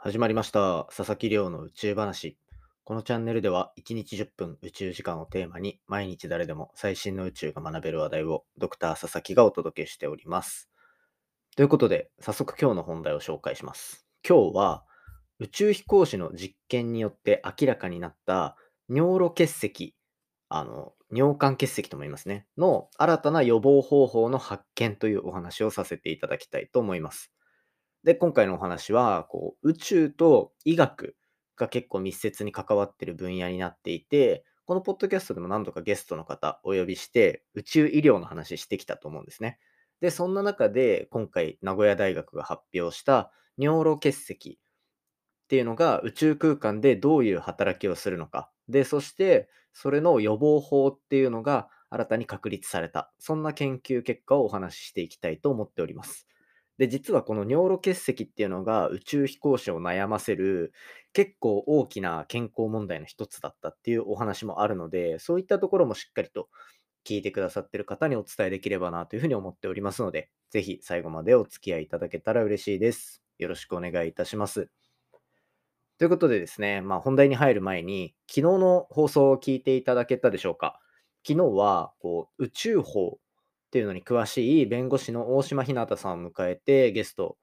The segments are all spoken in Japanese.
始まりました。佐々木亮の宇宙話。このチャンネルでは1日10分宇宙時間をテーマに毎日誰でも最新の宇宙が学べる話題をドクター佐々木がお届けしております。ということで、早速今日の本題を紹介します。今日は宇宙飛行士の実験によって明らかになった尿路結石、あの、尿管結石とも言いますね、の新たな予防方法の発見というお話をさせていただきたいと思います。で、今回のお話は、こう、宇宙と医学が結構密接に関わってる分野になっていて、このポッドキャストでも何度かゲストの方お呼びして、宇宙医療の話してきたと思うんですね。で、そんな中で、今回、名古屋大学が発表した尿路結石っていうのが宇宙空間でどういう働きをするのか。で、そして、それの予防法っていうのが新たに確立された。そんな研究結果をお話ししていきたいと思っております。で、実はこの尿路結石っていうのが宇宙飛行士を悩ませる結構大きな健康問題の一つだったっていうお話もあるので、そういったところもしっかりと聞いてくださってる方にお伝えできればなというふうに思っておりますので、ぜひ最後までお付き合いいただけたら嬉しいです。よろしくお願いいたします。ということでですね、まあ本題に入る前に、昨日の放送を聞いていただけたでしょうか？昨日はこう宇宙法っていうのに詳しい弁護士の大島ひなたさんを迎えてゲスト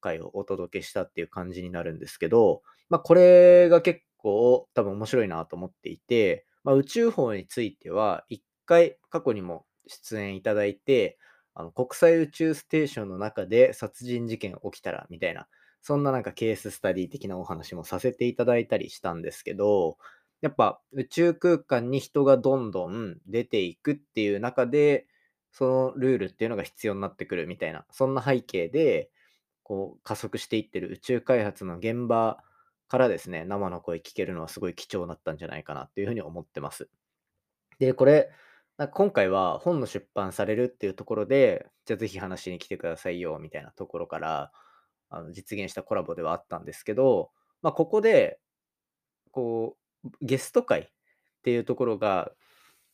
会をお届けしたっていう感じになるんですけど、まあ、これが結構多分面白いなと思っていて、まあ、宇宙法については一回過去にも出演いただいてあの国際宇宙ステーションの中で殺人事件起きたらみたいなそんななんかケーススタディ的なお話もさせていただいたりしたんですけどやっぱ宇宙空間に人がどんどん出ていくっていう中でそのルールっていうのが必要になってくるみたいな、そんな背景で、こう加速していってる宇宙開発の現場からですね、生の声聞けるのはすごい貴重だったんじゃないかなっていうふうに思ってます。で、これ、今回は本の出版されるっていうところで、じゃあぜひ話しに来てくださいよみたいなところからあの実現したコラボではあったんですけど、まあ、ここで、こう、ゲスト会っていうところが、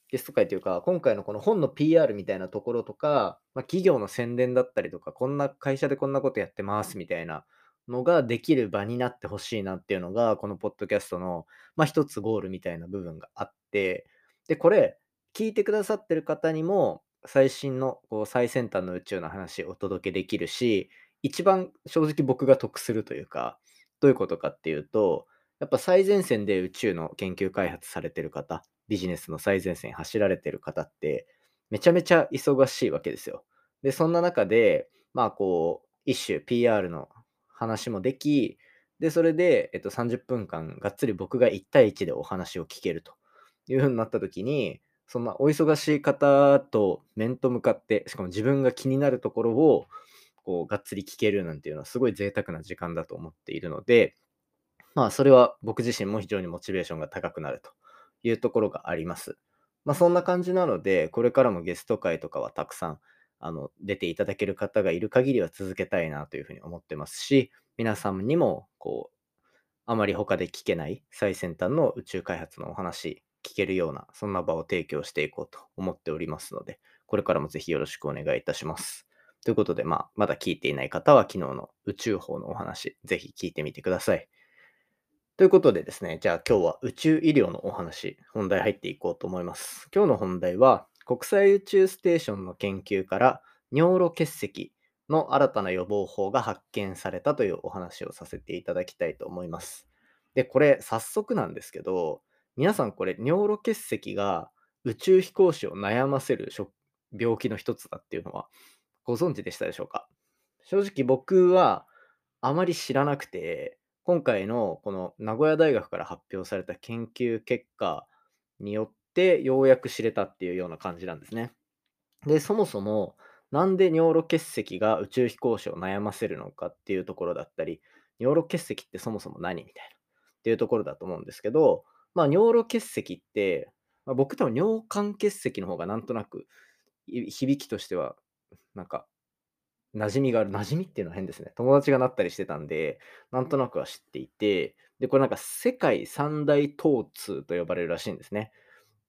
ゲスト会というか、今回のこの本の PR みたいなところとか、まあ、企業の宣伝だったりとか、こんな会社でこんなことやってますみたいなのができる場になってほしいなっていうのが、このポッドキャストの、まあ、一つゴールみたいな部分があって、で、これ、聞いてくださってる方にも、最新のこう最先端の宇宙の話をお届けできるし、一番正直僕が得するというか、どういうことかっていうと、やっぱ最前線で宇宙の研究開発されてる方、ビジネスの最前線走られてる方って、めちゃめちゃ忙しいわけですよ。で、そんな中で、まあこう、一種 PR の話もでき、で、それで、えっと、30分間がっつり僕が1対1でお話を聞けるというふうになった時に、そんなお忙しい方と面と向かって、しかも自分が気になるところを、こう、がっつり聞けるなんていうのはすごい贅沢な時間だと思っているので、まあ、それは僕自身も非常にモチベーションが高くなるというところがあります。まあ、そんな感じなので、これからもゲスト会とかはたくさんあの出ていただける方がいる限りは続けたいなというふうに思ってますし、皆さんにも、こう、あまり他で聞けない最先端の宇宙開発のお話、聞けるような、そんな場を提供していこうと思っておりますので、これからもぜひよろしくお願いいたします。ということで、まあ、まだ聞いていない方は昨日の宇宙法のお話、ぜひ聞いてみてください。ということでですね、じゃあ今日は宇宙医療のお話、本題入っていこうと思います。今日の本題は、国際宇宙ステーションの研究から尿路結石の新たな予防法が発見されたというお話をさせていただきたいと思います。で、これ早速なんですけど、皆さんこれ尿路結石が宇宙飛行士を悩ませる病気の一つだっていうのはご存知でしたでしょうか？正直僕はあまり知らなくて、今回のこの名古屋大学から発表された研究結果によってようやく知れたっていうような感じなんですね。で、そもそもなんで尿路結石が宇宙飛行士を悩ませるのかっていうところだったり、尿路結石ってそもそも何みたいなっていうところだと思うんですけど、まあ尿路結石って、まあ、僕多分尿管結石の方がなんとなく響きとしてはなんか馴染みがある。馴染みっていうのは変ですね。友達がなったりしてたんで、なんとなくは知っていて、で、これなんか世界三大疼痛と呼ばれるらしいんですね。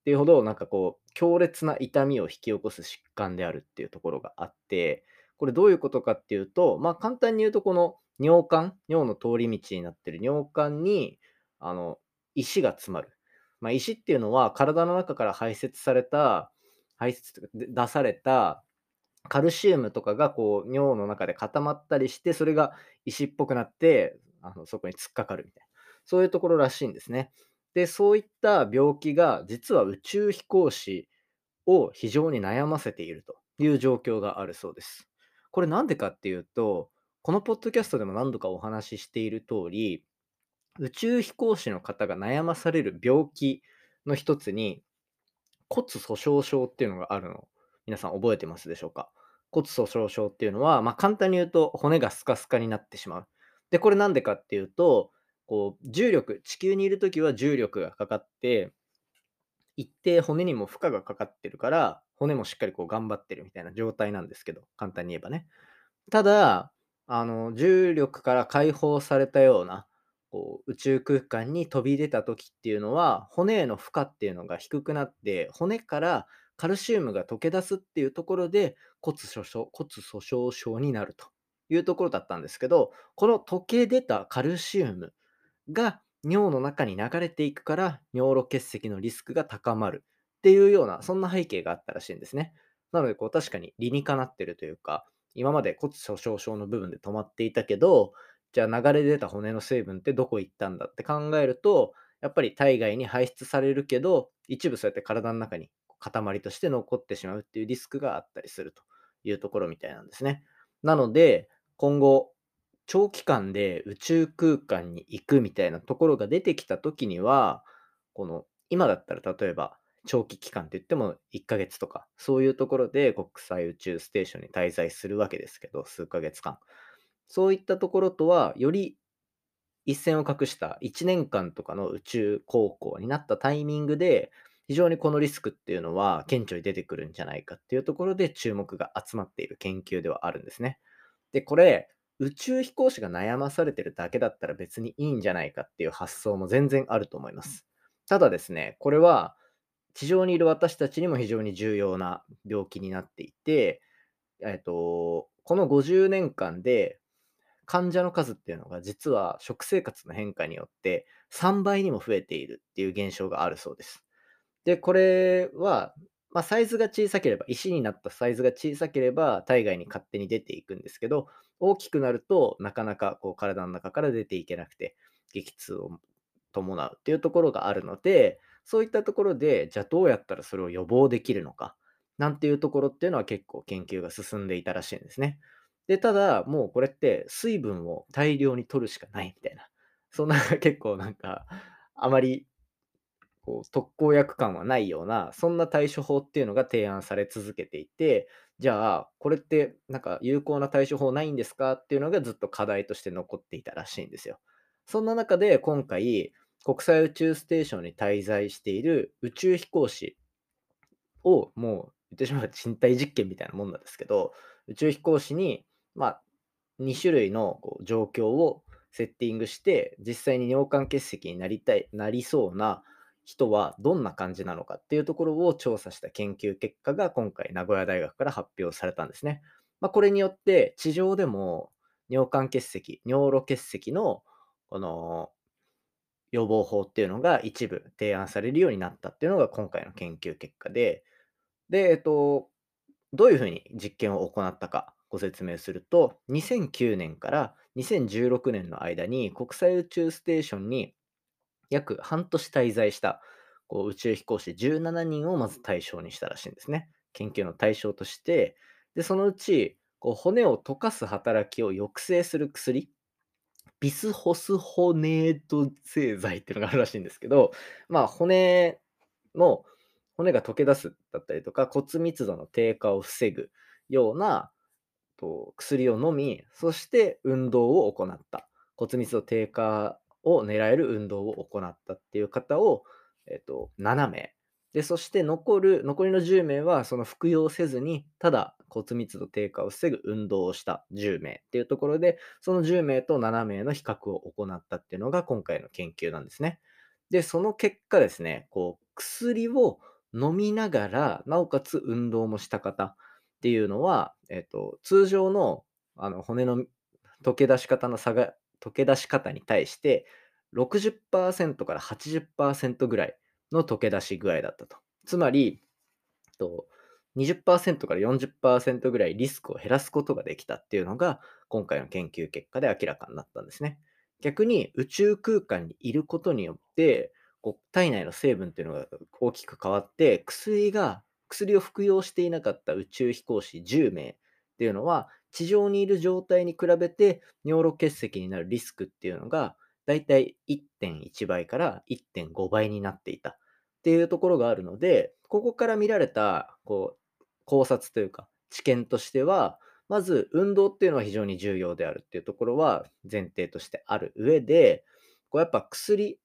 っていうほど、なんかこう、強烈な痛みを引き起こす疾患であるっていうところがあって、これどういうことかっていうと、まあ簡単に言うと、この尿管、尿の通り道になってる尿管に、あの、石が詰まる。まあ、石っていうのは体の中から排泄された、排泄というかで出されたカルシウムとかがこう尿の中で固まったりして、それが石っぽくなって、あのそこに突っかかるみたいな。そういうところらしいんですね。で、そういった病気が実は宇宙飛行士を非常に悩ませているという状況があるそうです。これなんでかっていうと、このポッドキャストでも何度かお話ししている通り、宇宙飛行士の方が悩まされる病気の一つに、骨粗鬆症っていうのがあるの皆さん覚えてますでしょうか？骨粗鬆症っていうのは、まあ、簡単に言うと骨がスカスカになってしまう。で、これなんでかっていうと、こう重力、地球にいるときは重力がかかって、一定骨にも負荷がかかってるから、骨もしっかりこう頑張ってるみたいな状態なんですけど、簡単に言えばね。ただ、あの重力から解放されたようなこう宇宙空間に飛び出た時っていうのは骨への負荷っていうのが低くなって骨からカルシウムが溶け出すっていうところで骨粗鬆骨粗鬆症になるというところだったんですけどこの溶け出たカルシウムが尿の中に流れていくから尿路結石のリスクが高まるっていうようなそんな背景があったらしいんですね。なのでこう確かに理にかなってるというか今まで骨粗鬆症の部分で止まっていたけどじゃあ流れ出た骨の成分ってどこ行ったんだって考えるとやっぱり体外に排出されるけど一部そうやって体の中に塊として残ってしまうっていうリスクがあったりするというところみたいなんですね。なので今後長期間で宇宙空間に行くみたいなところが出てきた時にはこの今だったら例えば長期期間って言っても1ヶ月とかそういうところで国際宇宙ステーションに滞在するわけですけど数ヶ月間そういったところとはより一線を画した1年間とかの宇宙航行になったタイミングで非常にこのリスクっていうのは顕著に出てくるんじゃないかっていうところで注目が集まっている研究ではあるんですね。でこれ宇宙飛行士が悩まされてるだけだったら別にいいんじゃないかっていう発想も全然あると思います。ただですねこれは地上にいる私たちにも非常に重要な病気になっていて、えっと、この50年間で患者の数っていうのが実は食生活の変化によって3倍にも増えているっていう現象があるそうです。で、これは、まあ、サイズが小さければ、石になったサイズが小さければ体外に勝手に出ていくんですけど、大きくなるとなかなかこう体の中から出ていけなくて激痛を伴うっていうところがあるので、そういったところで、じゃあどうやったらそれを予防できるのか、なんていうところっていうのは結構研究が進んでいたらしいんですね。で、ただ、もうこれって水分を大量に取るしかないみたいな、そんな結構なんか、あまりこう特効薬感はないような、そんな対処法っていうのが提案され続けていて、じゃあ、これってなんか有効な対処法ないんですかっていうのがずっと課題として残っていたらしいんですよ。そんな中で今回、国際宇宙ステーションに滞在している宇宙飛行士をもう言ってしまえば人体実験みたいなもんなんですけど、宇宙飛行士に、まあ、2種類のこう状況をセッティングして、実際に尿管結石になりたい、なりそうな人はどんな感じなのかっていうところを調査した研究結果が今回名古屋大学から発表されたんですね。まあ、これによって地上でも尿管結石、尿路結石のこの予防法っていうのが一部提案されるようになったっていうのが今回の研究結果で、で、えっと、どういうふうに実験を行ったかご説明すると、2009年から2016年の間に国際宇宙ステーションに約半年滞在したこう宇宙飛行士17人をまず対象にしたらしいんですね。研究の対象として、で、そのうちこう骨を溶かす働きを抑制する薬、ビスホスホネート製剤っていうのがあるらしいんですけど、まあ、骨の骨が溶け出すだったりとか骨密度の低下を防ぐようなと薬を飲みそして運動を行った骨密度低下を狙える運動を行ったっていう方を、えっと7名でそして残る残りの10名はその服用せずにただ骨密度低下を防ぐ運動をした10名っていうところでその10名と7名の比較を行ったっていうのが今回の研究なんですね。でその結果ですねこう薬を飲みながらなおかつ運動もした方っていうのは、えっと通常のあの骨の溶け出し方の差が、溶け出し方に対して、60%から80%ぐらいの溶け出し具合だったと。つまり、と20%から40%ぐらいリスクを減らすことができたっていうのが今回の研究結果で明らかになったんですね。逆に宇宙空間にいることによってこう体内の成分っていうのが大きく変わって薬が薬を服用していなかった宇宙飛行士10名っていうのは地上にいる状態に比べて尿路結石になるリスクっていうのがだいたい1.1倍から1.5倍になっていた。っていうところがあるのでここから見られたこう考察というか知見としてはまず運動っていうのは非常に重要であるっていうところは前提としてある上でこうやっぱ薬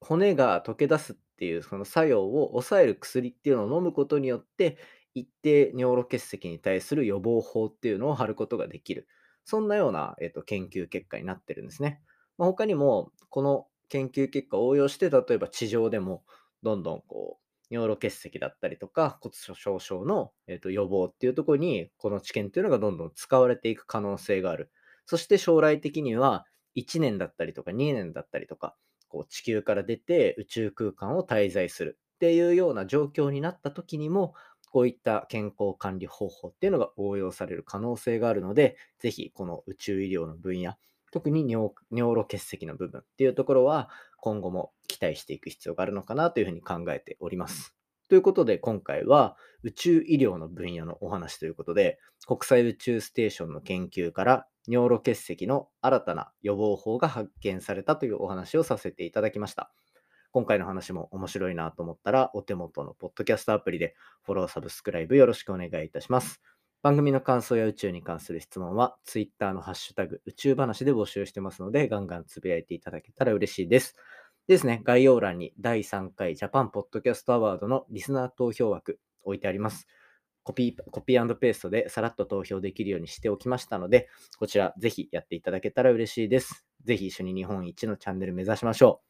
骨が溶け出すっていうその作用を抑える薬っていうのを飲むことによって一定尿路結石に対する予防法っていうのを貼ることができる。そんなような、えー、と研究結果になってるんですね、まあ、他にもこの研究結果を応用して例えば地上でもどんどんこう尿路結石だったりとか骨粗鬆症の、えー、と予防っていうところにこの知見っていうのがどんどん使われていく可能性がある。そして将来的には1年だったりとか2年だったりとかこう地球から出て宇宙空間を滞在するっていうような状況になった時にもこういった健康管理方法っていうのが応用される可能性があるのでぜひこの宇宙医療の分野特に尿路結石の部分っていうところは今後も期待していく必要があるのかなというふうに考えております。ということで今回は宇宙医療の分野のお話ということで国際宇宙ステーションの研究から尿路結石の新たな予防法が発見されたというお話をさせていただきました。今回の話も面白いなと思ったらお手元のポッドキャストアプリでフォロー、サブスクライブよろしくお願いいたします。番組の感想や宇宙に関する質問は Twitter のハッシュタグ宇宙話で募集してますのでガンガンつぶやいていただけたら嬉しいです。ですね、概要欄に第3回ジャパンポッドキャストアワードのリスナー投票枠置いてあります。コピー、コピーペーストでさらっと投票できるようにしておきましたので、こちらぜひやっていただけたら嬉しいです。ぜひ一緒に日本一のチャンネル目指しましょう。